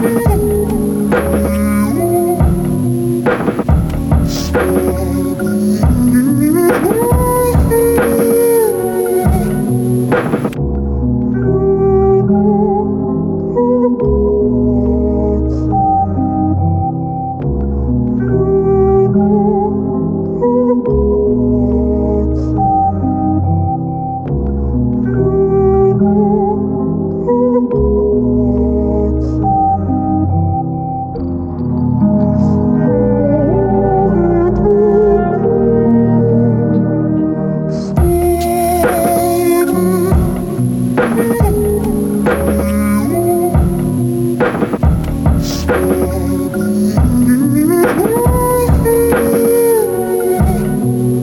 Thank you.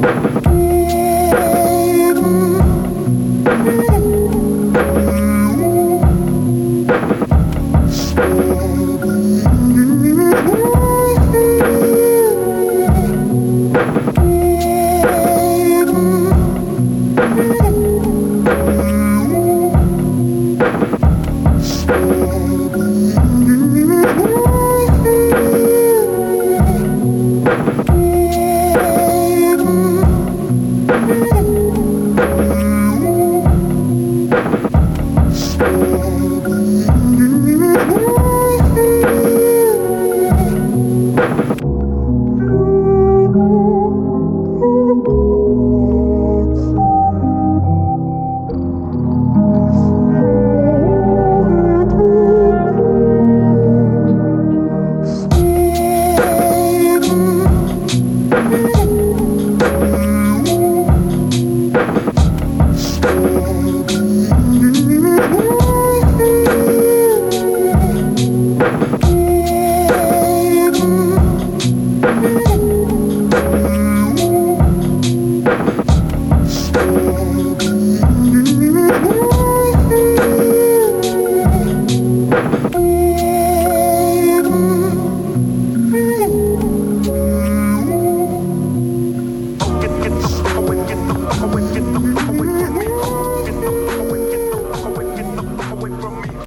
Thank